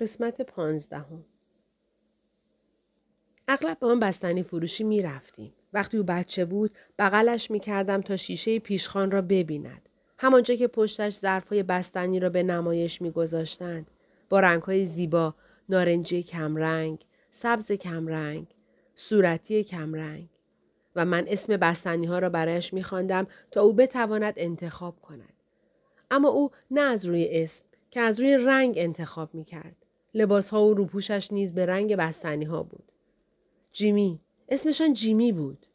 قسمت پانزدهم اغلب به آن بستنی فروشی می رفتیم. وقتی او بچه بود بغلش می کردم تا شیشه پیشخان را ببیند. همانجا که پشتش ظرفهای بستنی را به نمایش می گذاشتند. با رنگهای زیبا، نارنجی کمرنگ، سبز کمرنگ، صورتی کمرنگ. و من اسم بستنی ها را برایش می خواندم تا او بتواند انتخاب کند. اما او نه از روی اسم که از روی رنگ انتخاب می کرد. لباس ها و روپوشش نیز به رنگ بستنی ها بود. جیمی. اسمشان جیمی بود.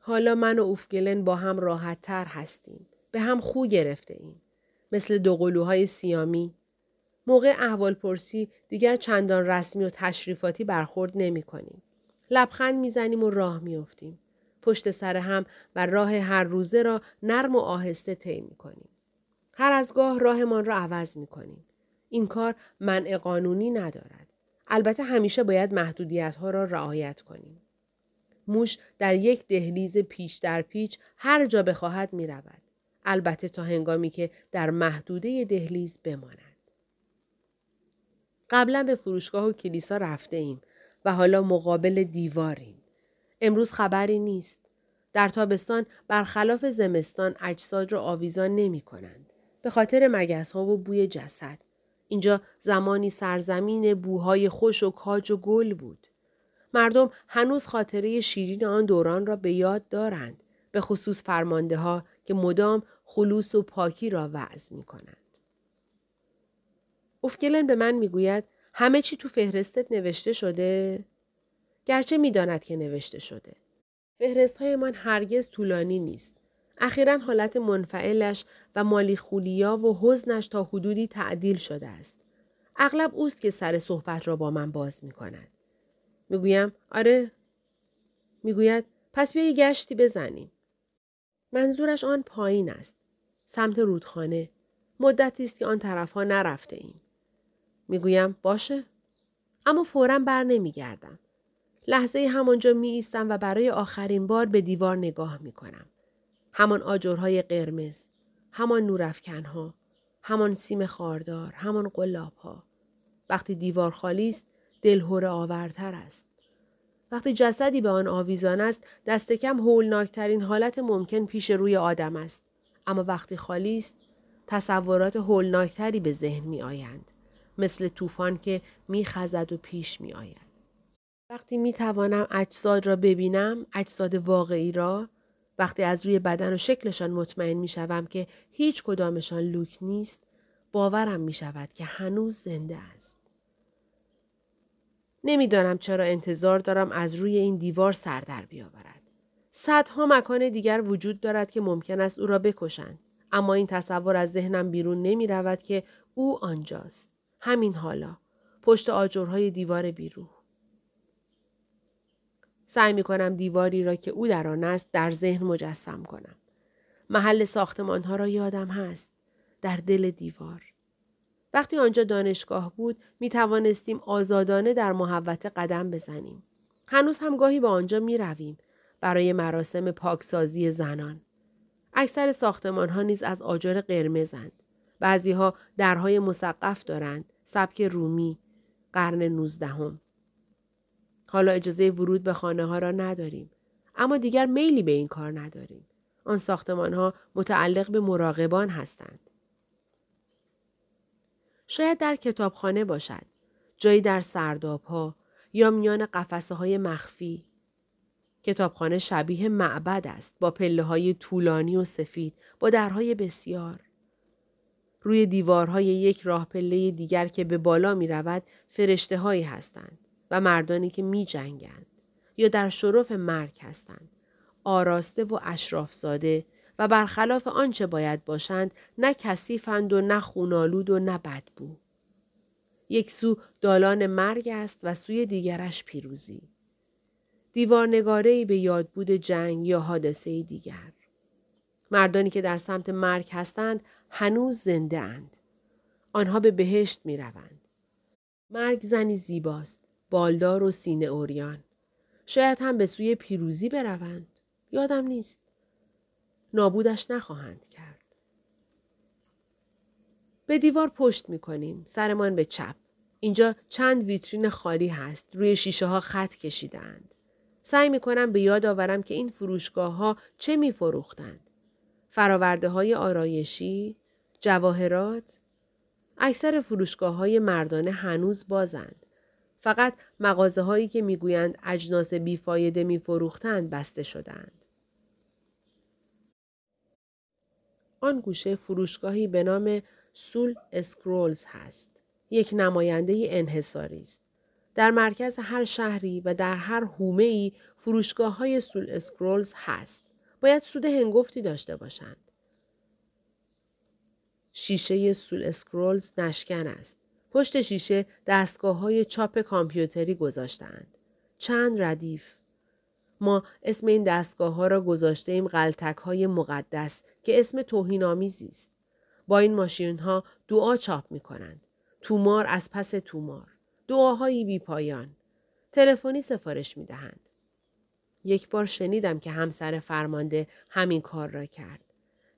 حالا من و اوفگلن با هم راحت تر هستیم. به هم خو گرفته ایم. مثل دو قلوهای سیامی. موقع احوال پرسی دیگر چندان رسمی و تشریفاتی برخورد نمی کنیم. لبخند می‌زنیم و راه میافتیم. پشت سر هم و راه هر روزه را نرم و آهسته طی می کنیم. هر از گاه راهمان را عوض می کنیم. این کار منع قانونی ندارد. البته همیشه باید محدودیت ها را رعایت کنیم. موش در یک دهلیز پیش در پیچ هر جا بخواهد می رود. البته تا هنگامی که در محدوده دهلیز بماند. قبلا به فروشگاه و کلیسا رفته ایم و حالا مقابل دیواریم. امروز خبری نیست. در تابستان برخلاف زمستان اجساد را آویزان نمی کنند. به خاطر مگس ها و بوی جسد. اینجا زمانی سرزمین بوهای خوش و کاج و گل بود. مردم هنوز خاطره شیرین آن دوران را به یاد دارند. به خصوص فرمانده ها که مدام خلوص و پاکی را وعظ می کنند. اوفگلن به من می‌گوید همه چی تو فهرستت نوشته شده؟ گرچه می‌داند که نوشته شده. فهرست های من هرگز طولانی نیست. اخیرا حالت منفعلش و مالی خولیا و حزنش تا حدودی تعدیل شده است. اغلب اوست که سر صحبت را با من باز می کند. می‌گویم آره. می‌گوید پس بیا گشتی بزنیم. منظورش آن پایین است. سمت رودخانه. مدتی است که آن طرفها نرفته ایم. می‌گویم باشه. اما فورا بر نمیگردم. لحظه همانجا می ایستم و برای آخرین بار به دیوار نگاه می کنم. همان آجرهای قرمز، همان نورافکنها، همان سیم خاردار، همان قلابها. وقتی دیوار خالی است، دلهوره آورتر است. وقتی جسدی به آن آویزان است، دست کم هولناکترین حالت ممکن پیش روی آدم است. اما وقتی خالی است، تصورات هولناکتری به ذهن می آیند. مثل طوفان که می خزد و پیش می آید. وقتی می توانم اجساد را ببینم، اجساد واقعی را، وقتی از روی بدن و شکلشان مطمئن می شوم که هیچ کدامشان لوک نیست، باورم می شود که هنوز زنده است. نمی‌دانم چرا انتظار دارم از روی این دیوار سر در بیاورد. صدها مکان دیگر وجود دارد که ممکن است او را بکشند. اما این تصور از ذهنم بیرون نمی رود که او آنجاست. همین حالا. پشت آجرهای دیوار بیرو. سعی می کنم دیواری را که او در آن است در ذهن مجسم کنم. محل ساختمان ها را یادم هست. در دل دیوار. وقتی آنجا دانشگاه بود می توانستیم آزادانه در محوت قدم بزنیم. هنوز هم گاهی به آنجا می رویم برای مراسم پاکسازی زنان. اکثر ساختمان ها نیز از آجر قرمزند. بعضی ها درهای مسقف دارند. سبک رومی. قرن نوزدهم. حالا اجازه ورود به خانه ها را نداریم. اما دیگر میلی به این کار نداریم. آن ساختمان ها متعلق به مراقبان هستند. شاید در کتابخانه باشد. جایی در سرداب ها یا میان قفسه های مخفی. کتابخانه شبیه معبد است با پله های طولانی و سفید با درهای بسیار. روی دیوارهای یک راه پله دیگر که به بالا می رود فرشته هایی هستند و مردانی که می جنگند یا در شرف مرگ هستند. آراسته و اشراف ساده و برخلاف آنچه باید باشند نه کثیفند و نه خونالود و نه بدبو. یک سو دالان مرگ است و سوی دیگرش پیروزی. دیوارنگاره به یادبود جنگ یا حادثه دیگر. مردانی که در سمت مرگ هستند هنوز زنده اند. آنها به بهشت می روند. مرگ زنی زیباست. بالدار و سینه اوریان. شاید هم به سوی پیروزی بروند. یادم نیست. نابودش نخواهند کرد. به دیوار پشت می کنیم. سرمان به چپ. اینجا چند ویترین خالی هست. روی شیشه ها خط کشیدند. سعی می کنم به یاد آورم که این فروشگاه ها چه می فروختند. فراورده های آرایشی، جواهرات، اکثر فروشگاه های مردانه هنوز بازند. فقط مغازه هایی که می‌گویند اجناس بیفایده میفروختند بسته شدند. آن گوشه فروشگاهی به نام Soul Scrolls هست. یک نماینده انحصاری است. در مرکز هر شهری و در هر حومه ای فروشگاه های Soul Scrolls هست. باید سود هنگفتی داشته باشند. شیشه Soul Scrolls نشکن است. پشت شیشه دستگاه های چاپ کامپیوتری گذاشتند. چند ردیف. ما اسم این دستگاه ها را گذاشته ایم غلطک های مقدس که اسم توهین آمیزی است. با این ماشین ها دعا چاپ می کنند. تومار از پس تومار. دعاهایی بی پایان. تلفنی سفارش می دهند. یک بار شنیدم که همسر فرمانده همین کار را کرد.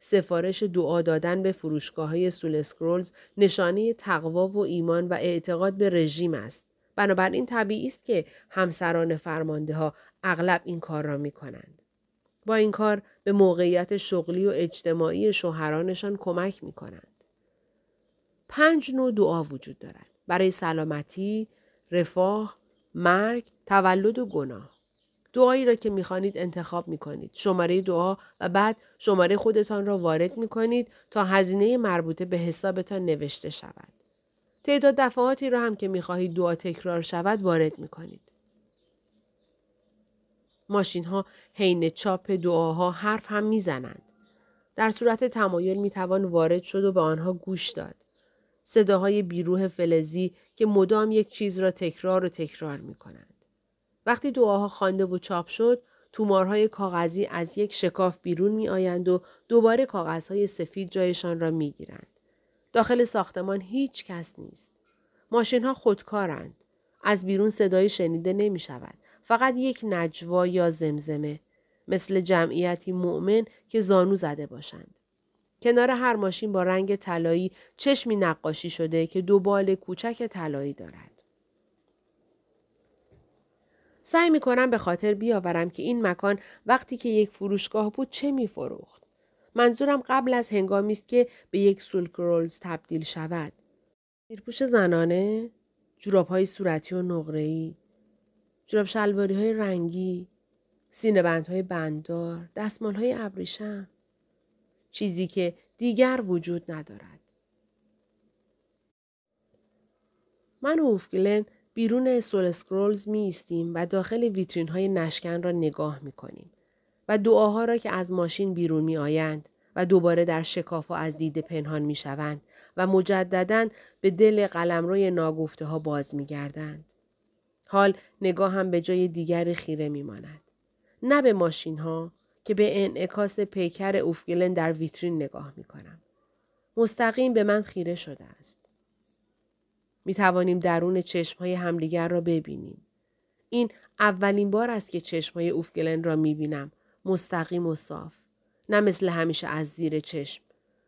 سفارش دعا دادن به فروشگاه های سول اسکرولز نشانه تقوا و ایمان و اعتقاد به رژیم است. بنابراین طبیعی است که همسران فرمانده ها اغلب این کار را می کنند. با این کار به موقعیت شغلی و اجتماعی شوهرانشان کمک می کنند. پنج نوع دعا وجود دارد. برای سلامتی، رفاه، مرگ، تولد و گناه. دعایی را که می‌خوانید انتخاب می‌کنید. شماره دعا و بعد شماره خودتان را وارد می‌کنید تا هزینه مربوطه به حسابتان نوشته شود. تعداد دفعاتی را هم که می‌خواهید دعا تکرار شود وارد می‌کنید. ماشین ها حین چاپ دعاها حرف هم می‌زنند. در صورت تمایل می‌توان وارد شد و به آنها گوش داد. صداهای بیروح فلزی که مدام یک چیز را تکرار و تکرار می کنند. وقتی دعاها خوانده و چاپ شد، تومارهای کاغذی از یک شکاف بیرون می آیند و دوباره کاغذهای سفید جایشان را می گیرند. داخل ساختمان هیچ کس نیست. ماشین ها خودکارند. از بیرون صدایی شنیده نمی شود. فقط یک نجوا یا زمزمه. مثل جمعیتی مؤمن که زانو زده باشند. کنار هر ماشین با رنگ طلایی چشمی نقاشی شده که دو بال کوچک طلایی دارد. سعی می کنم به خاطر بیاورم که این مکان وقتی که یک فروشگاه بود چه می فروخت. منظورم قبل از هنگامی است که به یک سولک رولز تبدیل شود. زیرپوش زنانه، جوراب های صورتی و نقره‌ای، جوراب شلواری های رنگی، سینه بند های بندار، دستمال های ابریشم. چیزی که دیگر وجود ندارد. من و اوفگلن بیرون سول اسکرولز می ایستیم و داخل ویترین های نشکن را نگاه می کنیم و دعاها را که از ماشین بیرون می آیند و دوباره در شکاف و از دید پنهان می شوند و مجددا به دل قلمروی ناگفته ها باز می گردند. حال نگاه هم به جای دیگری خیره می ماند. نه به ماشین ها که به انعکاس پیکر اوفگلن در ویترین نگاه می کنم. مستقیم به من خیره شده است. می توانیم درون چشم های همدیگر را ببینیم. این اولین بار است که چشم های اوفگلن را می بینم. مستقیم و صاف. نه مثل همیشه از زیر چشم.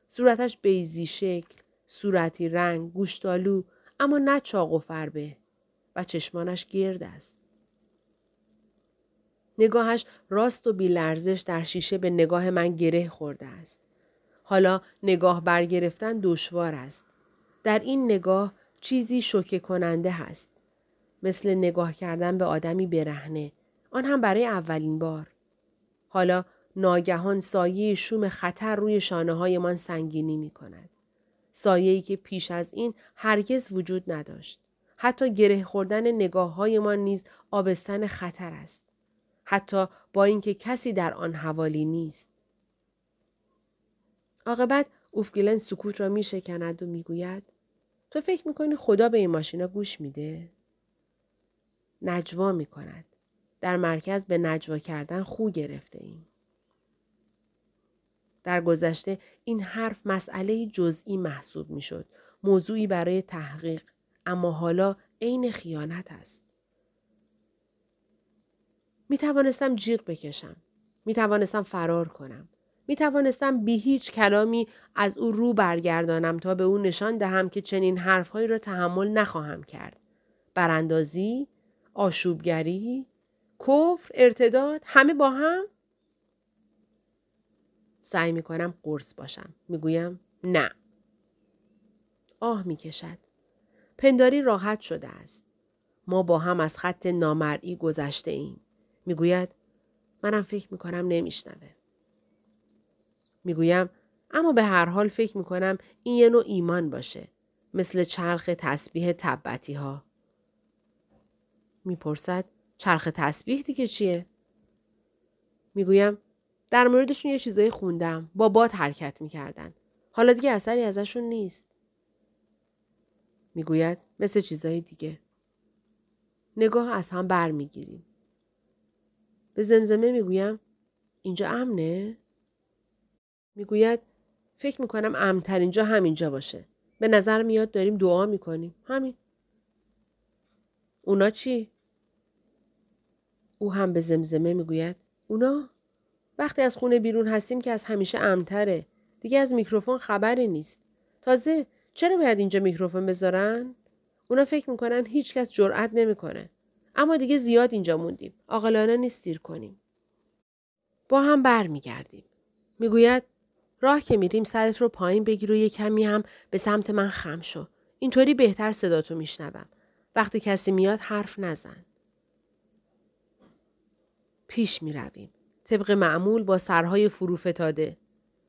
صورتش بیزی شکل، صورتی رنگ، گوشتالو، اما نه چاق و فربه و چشمانش گرد است. نگاهش راست و بیلرزش در شیشه به نگاه من گره خورده است. حالا نگاه برگرفتن دشوار است. در این نگاه چیزی شوکه کننده هست. مثل نگاه کردن به آدمی برهنه. آن هم برای اولین بار. حالا ناگهان سایه شوم خطر روی شانه های من سنگینی می کند. سایه‌ای که پیش از این هرگز وجود نداشت. حتی گره خوردن نگاه های من نیز آبستن خطر است. حتی با اینکه کسی در آن حوالی نیست. عاقبت اوفگلن سکوت را می شکند و می گوید تو فکر می‌کنی خدا به این ماشینا گوش میده؟ نجوا می کند. در مرکز به نجوا کردن خو گرفته ایم. در گذشته این حرف مسئله جزئی محسوب می شد. موضوعی برای تحقیق اما حالا عین خیانت است. می توانستم جیغ بکشم. می توانستم فرار کنم. می توانستم بی هیچ کلامی از او رو برگردانم تا به او نشان دهم که چنین حرفهایی را تحمل نخواهم کرد. براندازی، آشوبگری، کفر، ارتداد، همه با هم؟ سعی می کنم قرص باشم. می گویم نه. آه می کشد. پنداری راحت شده است. ما با هم از خط نامرئی گذشته ایم. می گوید منم فکر می کنم نمیشنوه. می گویم اما به هر حال فکر می کنم این یه نوع ایمان باشه. مثل چرخ تسبیح تبتی ها. می‌پرسد چرخ تسبیح دیگه چیه؟ می‌گویم در موردشون یه چیزایی خوندم. با باد حرکت می‌کردن. حالا دیگه اثری ازشون نیست. می‌گوید مثل چیزایی دیگه. نگاه از هم بر می‌گیریم. به زمزمه می‌گویم اینجا امنه؟ می‌گوید فکر می‌کنم امنترین جا همینجا باشه. به نظر میاد داریم دعا می‌کنیم. همین. اونا چی؟ او هم به زمزمه می‌گوید اونا وقتی از خونه بیرون هستیم که از همیشه امتره. دیگه از میکروفون خبری نیست. تازه چرا باید اینجا میکروفون بذارن؟ اونا فکر می‌کنن هیچکس جرأت نمی‌کنه. اما دیگه زیاد اینجا موندیم. عاقلانه نیست دیر کنیم. با هم برمیگردیم. می‌گوید راه که میریم سرت رو پایین بگیر و یه کمی هم به سمت من خم شو. اینطوری بهتر صداتو میشنوم. وقتی کسی میاد حرف نزن. پیش می رویم. طبق معمول با سرهای فرو فتاده.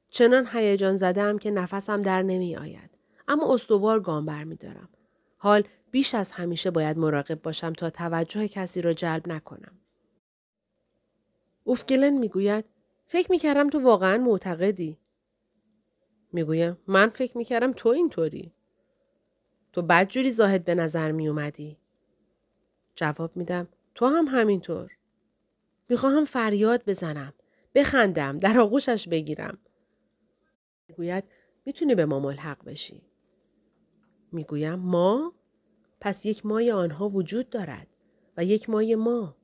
چنان هیجان زدم که نفسم در نمی آید. اما استوار گام بر می دارم. حال بیش از همیشه باید مراقب باشم تا توجه کسی را جلب نکنم. اوفگلن می‌گوید فکر می‌کردم تو واقعا معتقدی. می‌گویم من فکر می‌کردم تو اینطوری. تو بدجوری زاهد به نظر می اومدی. جواب میدم تو هم همینطور. می‌خواهم فریاد بزنم. بخندم. در آغوشش بگیرم. می‌گوید می‌تونی به ما ملحق بشی. می‌گویم ما؟ پس یک مای آنها وجود دارد و یک مای ما.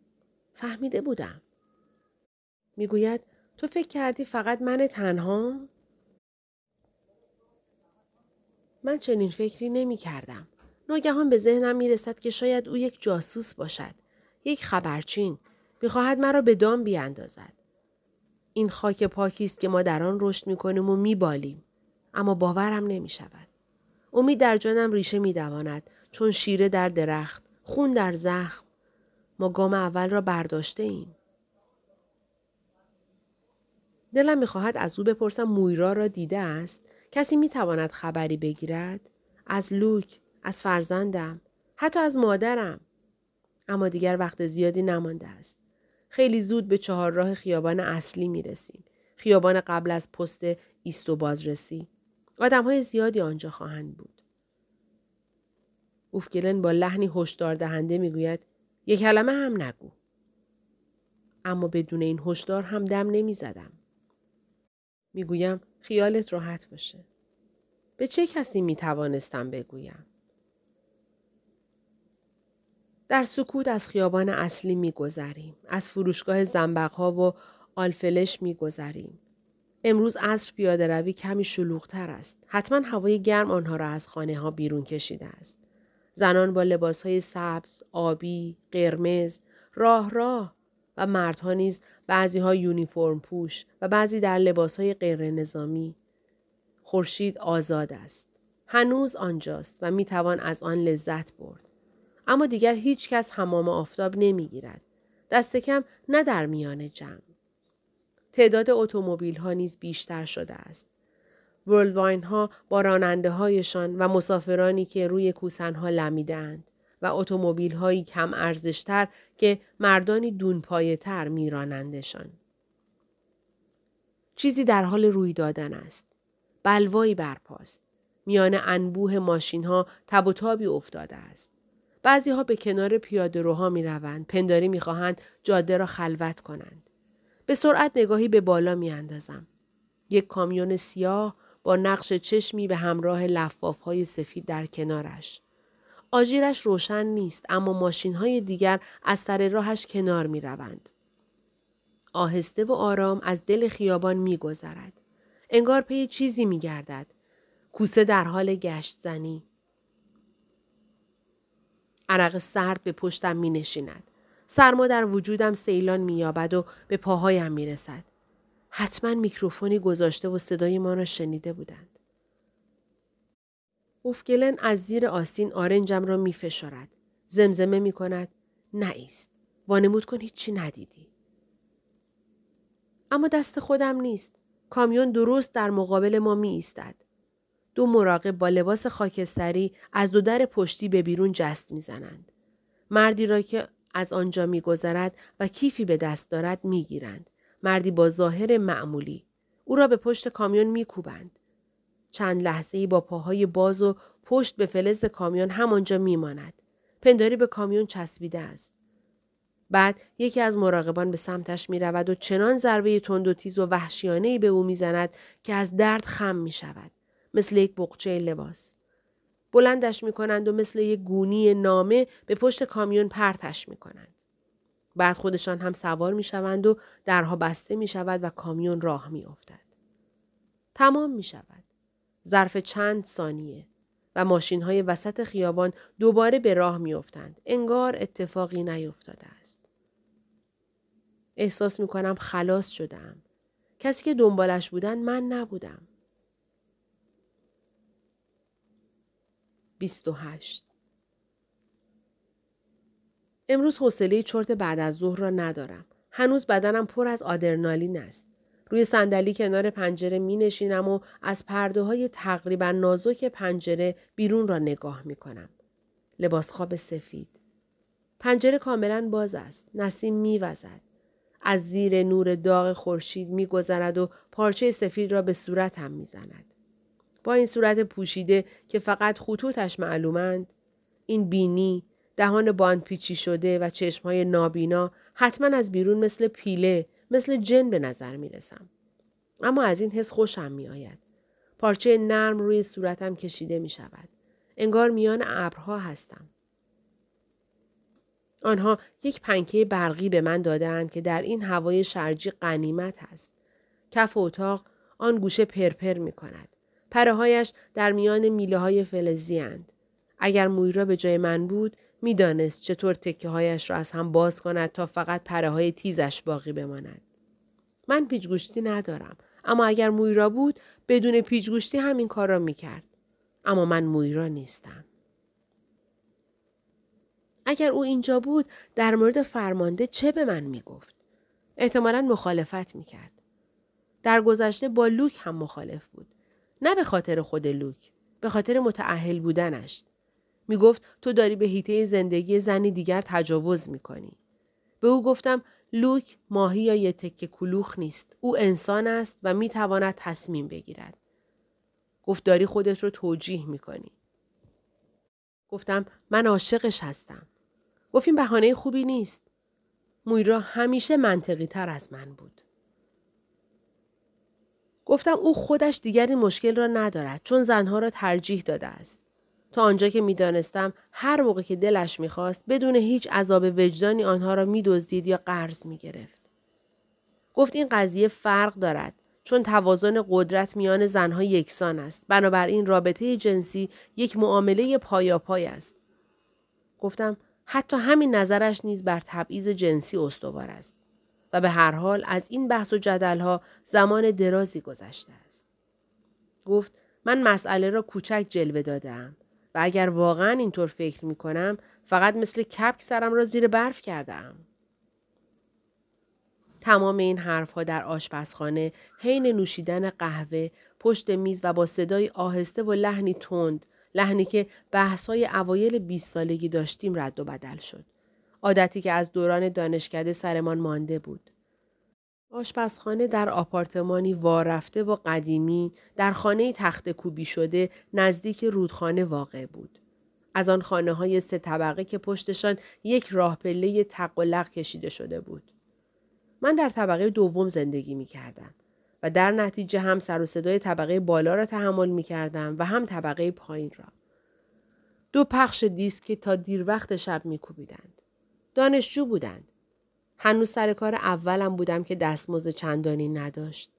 فهمیده بودم. می‌گوید تو فکر کردی فقط من تنها؟ من چنین فکری نمی کردم. ناگهان به ذهنم می رسد که شاید او یک جاسوس باشد. یک خبرچین. می‌خواهد مرا به دام بیاندازد. این خاک پاکی است که ما در آن رشد می کنیم و می بالیم. اما باورم نمی شود. امید در جانم ریشه می دواند چون شیره در درخت، خون در زخم. ما گام اول را برداشته ایم. دلم می‌خواهد از او بپرسم مویرا را دیده است کسی می تواند خبری بگیرد از لوک از فرزندم حتی از مادرم اما دیگر وقت زیادی نمانده است خیلی زود به چهارراه خیابان اصلی می رسیم. خیابان قبل از پست ایست و بازرسی. آدم های زیادی آنجا خواهند بود. اوفگلن با لحنی هشدار دهنده می‌گوید یک کلمه هم نگو. اما بدون این هشدار هم دم نمی زدم. می‌گویم خیالت راحت باشه. به چه کسی می توانستم بگویم؟ در سکوت از خیابان اصلی می گذریم. از فروشگاه زنبقها و آلفلش می گذریم. امروز عصر پیاده روی کمی شلوغتر است. حتما هوای گرم آنها را از خانه ها بیرون کشیده است. زنان با لباس های سبز، آبی، قرمز، راه راه و مردها نیز بعضی ها یونیفرم پوش و بعضی در لباس های غیر نظامی. خورشید آزاد است. هنوز آنجاست و می توان از آن لذت برد. اما دیگر هیچ کس حمام آفتاب نمی گیرد. دست کم نه در میان جمع. تعداد اتومبیل ها نیز بیشتر شده است. ورلدواین ها با راننده هایشان و مسافرانی که روی کوسن ها لمیدند و اتومبیل هایی کم ارزشتر که مردانی دون پایه تر می رانندشان. چیزی در حال روی دادن است. بلوایی برپاست. میان انبوه ماشین ها تب و تابی افتاده است. بعضی ها به کنار پیاده روها می روند. پنداری می خواهند جاده را خلوت کنند. به سرعت نگاهی به بالا می اندازم. یک کامیون سیاه با نقش چشمی به همراه لفاف های سفید در کنارش. آژیرش روشن نیست اما ماشین های دیگر از سر راهش کنار می روند. آهسته و آرام از دل خیابان می گذرد. انگار پی چیزی می گردد. کوسه در حال گشت زنی. عرق سرد به پشتم می نشیند. سرما در وجودم سیلان می یابد و به پاهایم می رسد. حتما میکروفونی گذاشته و صدای ما را شنیده بودند. اوفگلن از زیر آستین آرنجم را می فشارد. زمزمه می کند. نایست. وانمود کن هیچی ندیدی. اما دست خودم نیست. کامیون درست در مقابل ما می ایستد. دو مراقب با لباس خاکستری از دو در پشتی به بیرون جست می‌زنند. مردی را که از آنجا میگذرد و کیفی به دست دارد می‌گیرند. مردی با ظاهر معمولی. او را به پشت کامیون میکوبند. چند لحظه ای با پاهای باز و پشت به فلز کامیون همانجا میماند. پنداری به کامیون چسبیده است. بعد یکی از مراقبان به سمتش می رود و چنان ضربه تند و تیز و وحشیانه ای به او می‌زند که از درد خم می شود. مثل یک بقچه لباس. بلندش می کنند و مثل یک گونی نامه به پشت کامیون پرتش می کنند. بعد خودشان هم سوار می شوند و درها بسته می شود و کامیون راه می افتد. تمام می شود. ظرف چند ثانیه و ماشین های وسط خیابان دوباره به راه می افتند. انگار اتفاقی نیفتاده است. احساس می کنم خلاص شدم. کسی که دنبالش بودن من نبودم. 28 امروز حوصله چرت بعد از ظهر را ندارم. هنوز بدنم پر از آدرنالین است. روی صندلی کنار پنجره می نشینم و از پرده های تقریبا نازک پنجره بیرون را نگاه می کنم. لباس خواب سفید. پنجره کاملا باز است. نسیم می وزد. از زیر نور داغ خورشید می گذرد و پارچه سفید را به صورتم می زند. با این صورت پوشیده که فقط خطوطش معلومند این بینی دهان باند پیچی شده و چشمهای نابینا حتما از بیرون مثل پیله مثل جن به نظر می رسم. اما از این حس خوشم می آید. پارچه نرم روی صورتم کشیده می شود. انگار میان ابرها هستم. آنها یک پنکه برقی به من دادند که در این هوای شرجی قنیمت است. کف اتاق آن گوشه پرپر می کند. پرهایش در میان میله های فلزی اند. اگر مویرا به جای من بود می‌دانست چطور تکه هایش را از هم باز کند تا فقط پره های تیزش باقی بماند. من پیچگوشتی ندارم اما اگر مویرا بود بدون پیچگوشتی همین کار را می‌کرد. اما من مویرا نیستم. اگر او اینجا بود در مورد فرمانده چه به من می‌گفت؟ احتمالا مخالفت می‌کرد. در گذشته با لوک هم مخالف بود. نه به خاطر خود لوک. به خاطر متعهل بودنش. می گفت تو داری به هیته زندگی زنی دیگر تجاوز می کنی. به او گفتم لوک ماهی یا یه تکه کلوخ نیست. او انسان است و می تواند تصمیم بگیرد. گفت داری خودت رو توجیه می کنی. گفتم من عاشقش هستم. گفت این بهانه خوبی نیست. مویرا همیشه منطقی تر از من بود. گفتم او خودش دیگر این مشکل را ندارد چون زنها را ترجیح داده است. تا آنجا که می‌دانستم هر موقع که دلش می‌خواست بدون هیچ عذاب وجدانی آنها را میدزدید یا قرض می‌گرفت. گفت این قضیه فرق دارد چون توازن قدرت میان زنها یکسان است. بنابراین رابطه جنسی یک معامله پایاپای است. گفتم حتی همین نظرش نیز بر تبعیض جنسی استوار است. و به هر حال از این بحث و جدلها زمان درازی گذشته است. گفت من مسئله را کوچک جلوه دادم و اگر واقعا اینطور فکر می کنم فقط مثل کپک سرم را زیر برف کردم. تمام این حرفها در آشپزخانه حین نوشیدن قهوه پشت میز و با صدای آهسته و لحنی تند لحنی که بحثای اوایل 20 سالگی داشتیم رد و بدل شد. عادتی که از دوران دانشکده سرمان مانده بود. آشپزخانه در آپارتمانی وارفته و قدیمی در خانه تخت کوبی شده نزدیک رودخانه واقع بود. از آن خانه های سه طبقه که پشتشان یک راه پله تق کشیده شده بود. من در طبقه دوم زندگی می کردم و در نتیجه هم سر و صدای طبقه بالا را تحمل می کردم و هم طبقه پایین را. دو پخش دیسک تا دیر وقت شب می کوبیدند. دانشجو بودند. هنوز سر کار اولم بودم که دستمزد چندانی نداشت.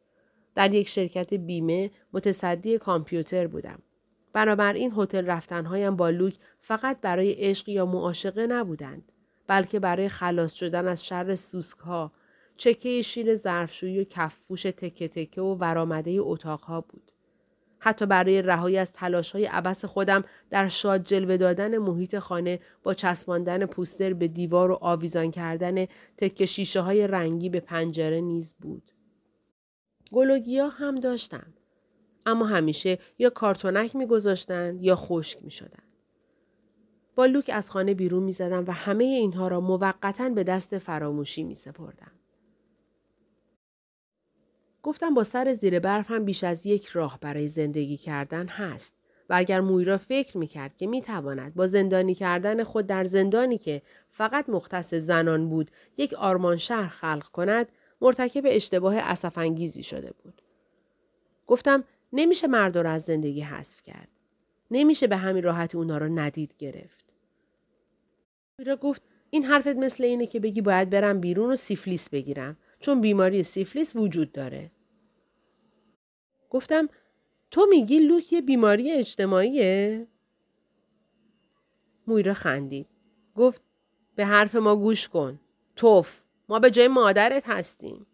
در یک شرکت بیمه متصدی کامپیوتر بودم. بنابراین هتل رفتنهایم با لوک فقط برای عشق یا معاشقه نبودند بلکه برای خلاص شدن از شر سوسک ها چکه شیر ظرفشویی و کفپوش تکه تکه و ورآمده اتاقها بود حتی برای رهایی از تلاش های عبس خودم در شاد جلوه دادن محیط خانه با چسباندن پوستر به دیوار و آویزان کردن تکه شیشه های رنگی به پنجره نیز بود. گلوگیا هم داشتم. اما همیشه یا کارتونک میگذاشتند یا خشک می شدن. با لوک از خانه بیرون می زدم و همه اینها را موقتا به دست فراموشی می سپردم. گفتم با سر زیر برف هم بیش از یک راه برای زندگی کردن هست و اگر مویرا فکر می کرد که می تواند با زندانی کردن خود در زندانی که فقط مختص زنان بود یک آرمان شهر خلق کند مرتکب اشتباه اسفنگیزی شده بود. گفتم نمیشه مرد را از زندگی حذف کرد. نمیشه به همین راحتی اونا رو ندید گرفت. میرا گفت این حرفت مثل اینه که بگی باید برم بیرون و سیفلیس بگیرم چون بیماری سیفلیس وجود داره. گفتم تو میگی لوک یه بیماری اجتماعیه؟ مویرا خندید. گفت به حرف ما گوش کن. توف ما به جای مادرت هستیم.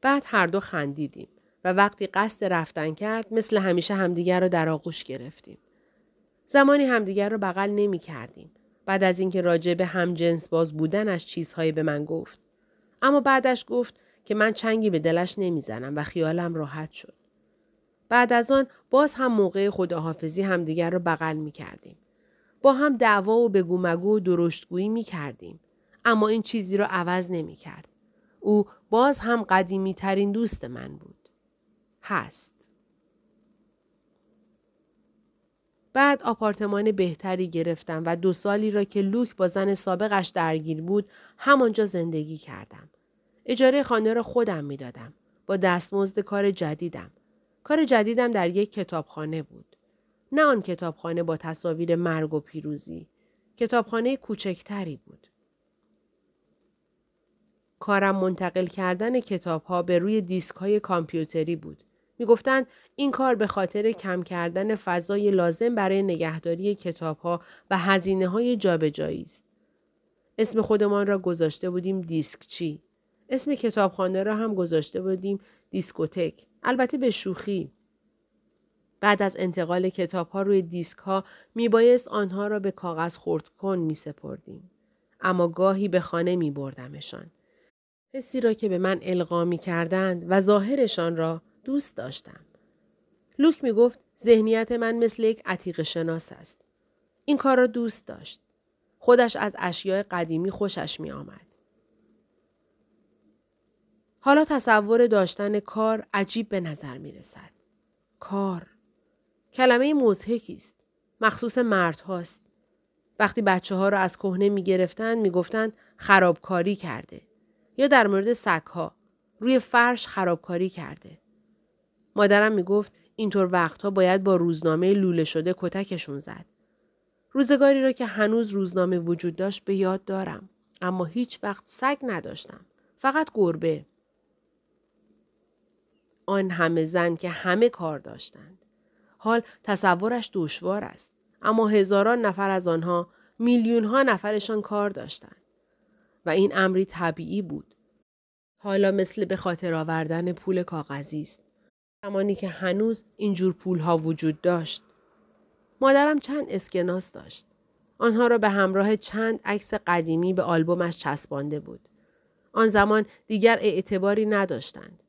بعد هر دو خندیدیم. و وقتی قصد رفتن کرد مثل همیشه همدیگر رو در آغوش گرفتیم. زمانی همدیگر رو بغل نمی کردیم. بعد از اینکه راجع به هم جنس باز بودنش چیزهایی به من گفت. اما بعدش گفت که من چنگی به دلش نمی‌زنم و خیالم راحت شد. بعد از آن باز هم موقع خداحافظی همدیگر رو بغل می کردیم. با هم دعوا و بگو مگو و درشتگویی می کردیم. اما این چیزی رو عوض نمی کرد. او باز هم قدیمی ترین دوست من بود. هست. بعد آپارتمان بهتری گرفتم و دو سالی را که لوک با زن سابقش درگیر بود همانجا زندگی کردم. اجاره خانه را خودم می‌دادم با دستمزد کار جدیدم. کار جدیدم در یک کتابخانه بود. نه آن کتابخانه با تصاویر مرگ و پیروزی. کتابخانه کوچکتری بود. کارم منتقل کردن کتاب ها به روی دیسک های کامپیوتری بود. می‌گفتند این کار به خاطر کم کردن فضای لازم برای نگهداری کتاب ها و هزینه های جابجایی است. اسم خودمان را گذاشته بودیم دیسک چی. اسم کتابخانه را هم گذاشته بودیم دیسکوتک. البته به شوخی. بعد از انتقال کتاب ها روی دیسک ها می آنها را به کاغذ خورد کن می سپردیم. اما گاهی به خانه می بردمشان. حسی را که به من القا می کردند و ظاهرشان را دوست داشتم. لوک می گفت ذهنیت من مثل یک عتیق شناس است. این کار را دوست داشت. خودش از اشیاء قدیمی خوشش می آمد. حالا تصور داشتن کار عجیب به نظر می رسد. کار. کلمه مزهکی است. مخصوص مرد هاست. وقتی بچه ها را از کهنه می گرفتند می گفتند خرابکاری کرده. یا در مورد سگ ها. روی فرش خرابکاری کرده. مادرم می‌گفت اینطور وقتها باید با روزنامه لوله شده کتکشون زد. روزگاری را که هنوز روزنامه وجود داشت به یاد دارم. اما هیچ وقت سگ نداشتم. فقط گربه. آن همه زن که همه کار داشتند. حال تصورش دشوار است. اما هزاران نفر از آنها میلیون ها نفرشان کار داشتند. و این امری طبیعی بود. حالا مثل به خاطر آوردن پول کاغذی است. زمانی که هنوز اینجور پول ها وجود داشت. مادرم چند اسکناس داشت. آنها را به همراه چند عکس قدیمی به آلبومش چسبانده بود. آن زمان دیگر اعتباری نداشتند.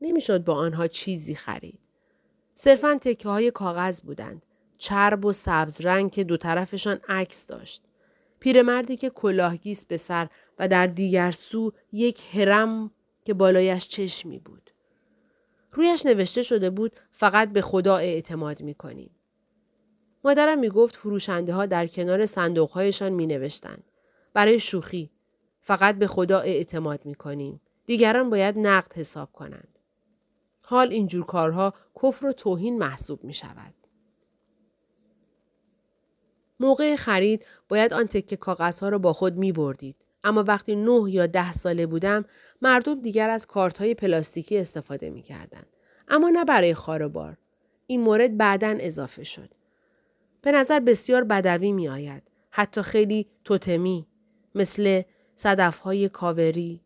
نمی‌شد با آنها چیزی خرید. صرفا تکه های کاغذ بودند. چرب و سبز رنگ که دو طرفشان عکس داشت. پیرمردی که کلاهگیس به سر و در دیگر سو یک هرم که بالایش چشمی بود. رویش نوشته شده بود فقط به خدا اعتماد می کنیم. مادرم می گفت فروشنده ها در کنار صندوق هایشان می نوشتند. برای شوخی فقط به خدا اعتماد می کنیم. دیگران باید نقد حساب کنند. حال اینجور کارها کفر و توهین محسوب می شود. موقع خرید باید آن تکه کاغذها را با خود می بردید. اما وقتی نه یا ده ساله بودم مردم دیگر از کارت های پلاستیکی استفاده می کردن. اما نه برای خاروبار. این مورد بعدا اضافه شد. به نظر بسیار بدوی می آید. حتی خیلی توتمی. مثل صدف های کاوری.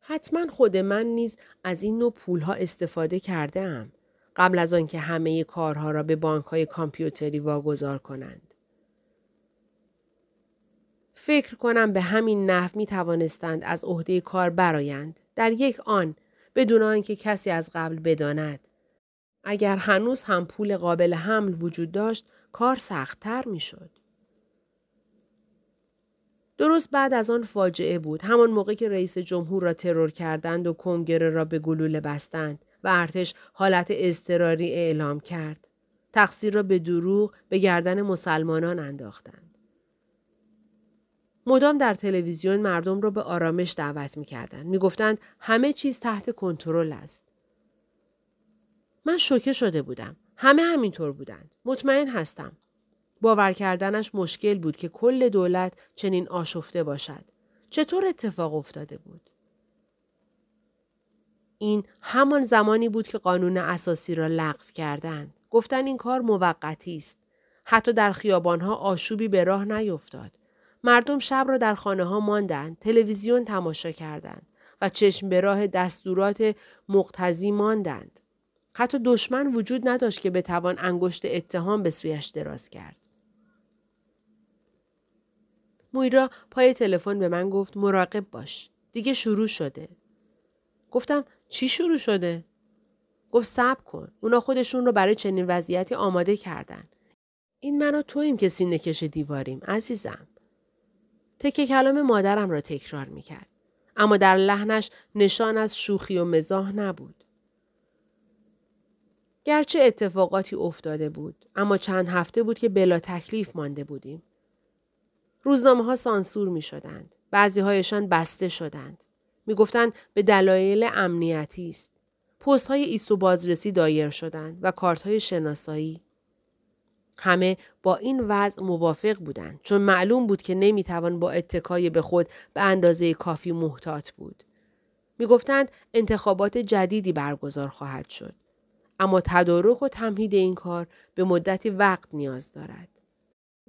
حتما خود من نیز از این نوع پولها استفاده کرده ام. قبل از آنکه همه کارها را به بانک های کامپیوتری واگذار کنند. فکر کنم به همین نحو می توانستند از عهده کار برایند در یک آن بدون آنکه کسی از قبل بداند. اگر هنوز هم پول قابل حمل وجود داشت کار سختتر می شد. درست بعد از آن فاجعه بود همان موقع که رئیس جمهور را ترور کردند و کنگره را به گلوله بستند و ارتش حالت اضطراری اعلام کرد تقصیر را به دروغ به گردن مسلمانان انداختند مدام در تلویزیون مردم را به آرامش دعوت می کردند. می گفتند همه چیز تحت کنترل است. من شوکه شده بودم. همه همینطور بودند. مطمئن هستم. باور کردنش مشکل بود که کل دولت چنین آشفته باشد. چطور اتفاق افتاده بود؟ این همان زمانی بود که قانون اساسی را لغو کردند. گفتن این کار موقتی است. حتی در خیابانها آشوبی به راه نیفتاد. مردم شب را در خانه ها ماندند، تلویزیون تماشا کردند و چشم به راه دستورات مقتضی ماندند. حتی دشمن وجود نداشت که بتوان انگشت اتهام به سویش دراز کرد. مویرا پای تلفن به من گفت مراقب باش. دیگه شروع شده. گفتم چی شروع شده؟ گفت صبر کن. اونا خودشون رو برای چنین وضعیتی آماده کردن. این من و توییم که سینه کش دیواریم عزیزم. تکه کلام مادرم را تکرار می کرد. اما در لحنش نشان از شوخی و مزاح نبود. گرچه اتفاقاتی افتاده بود اما چند هفته بود که بلا تکلیف مانده بودیم. روزنامه ها سانسور می شدند. بعضی هایشان بسته شدند. می گفتند به دلایل امنیتی است. پست های ایسو بازرسی دایر شدند و کارت های شناسایی. همه با این وضع موافق بودند چون معلوم بود که نمی‌توان با اتکای به خود به اندازه کافی محتاط بود. می گفتند انتخابات جدیدی برگزار خواهد شد. اما تدارک و تمهید این کار به مدتی وقت نیاز دارد.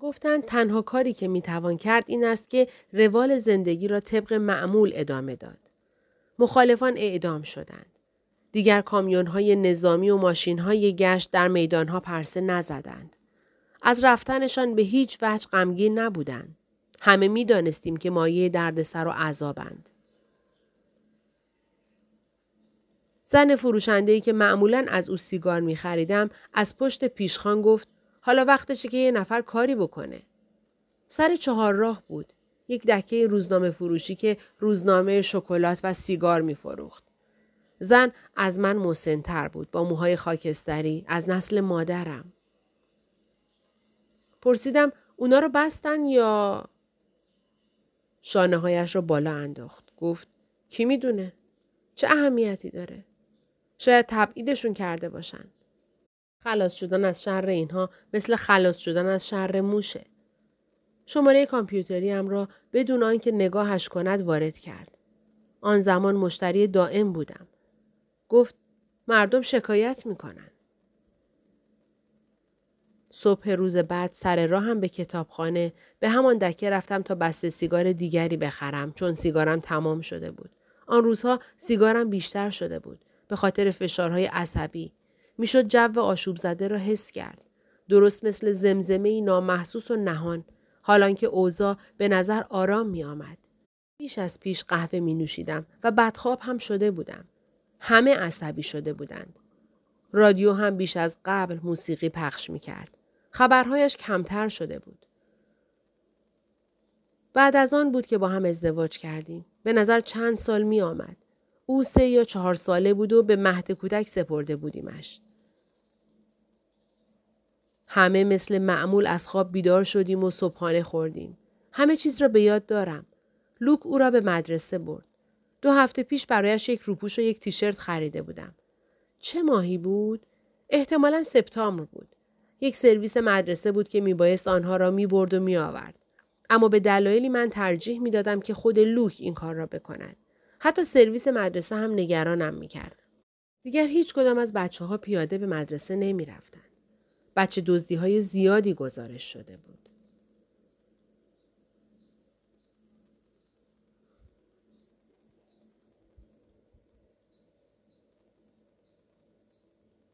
گفتند تنها کاری که می‌توان کرد این است که روال زندگی را طبق معمول ادامه داد. مخالفان اعدام شدند. دیگر کامیون های نظامی و ماشین های گشت در میدان ها پرسه نزدند. از رفتنشان به هیچ وجه غمگین نبودند. همه می دانستیم که مایه دردسر و عذابند. زن فروشندهی که معمولا از او سیگار می خریدم از پشت پیشخان گفت حالا وقتشه که یه نفر کاری بکنه. سر چهار راه بود. یک دکه روزنامه فروشی که روزنامه شکلات و سیگار می فروخت. زن از من مسنتر بود با موهای خاکستری از نسل مادرم. پرسیدم اونا رو بستن یا شانه هایش رو بالا انداخت. گفت کی می‌دونه؟ چه اهمیتی داره؟ شاید تبعیدشون کرده باشن. خلاص شدن از شر اینها مثل خلاص شدن از شر موشه. شماره کامپیوتری هم را بدون آنکه نگاهش کند وارد کرد. آن زمان مشتری دائم بودم. گفت مردم شکایت می‌کنن. صبح روز بعد سر راه هم به کتابخانه به همان دکه رفتم تا بسته سیگار دیگری بخرم چون سیگارم تمام شده بود. آن روزها سیگارم بیشتر شده بود به خاطر فشارهای عصبی. می‌شد جو آشوب زده را حس کرد. درست مثل زمزمه نامحسوس و نهان حالان که اوضاع به نظر آرام می آمد. بیش از پیش قهوه می نوشیدم و بدخواب هم شده بودم. همه عصبی شده بودند. رادیو هم بیش از قبل موسیقی پخش می کرد. خبرهایش کمتر شده بود. بعد از آن بود که با هم ازدواج کردیم. به نظر چند سال می آمد. او سه یا چهار ساله بود و به مهد کودک سپرده بودیمش. همه مثل معمول از خواب بیدار شدیم و صبحانه خوردیم. همه چیز را به یاد دارم. لوک او را به مدرسه برد. دو هفته پیش برایش یک روپوش و یک تیشرت خریده بودم. چه ماهی بود؟ احتمالا سپتامبر بود. یک سرویس مدرسه بود که میبایست آنها را می‌برد و میآورد. اما به دلایلی من ترجیح می دادم که خود لوک این کار را بکند. حتی سرویس مدرسه هم نگرانم می کرد. دیگر هیچ کدام از بچه ها پیاده به مدرسه نمی رفتن. بچه دزدی های زیادی گزارش شده بود.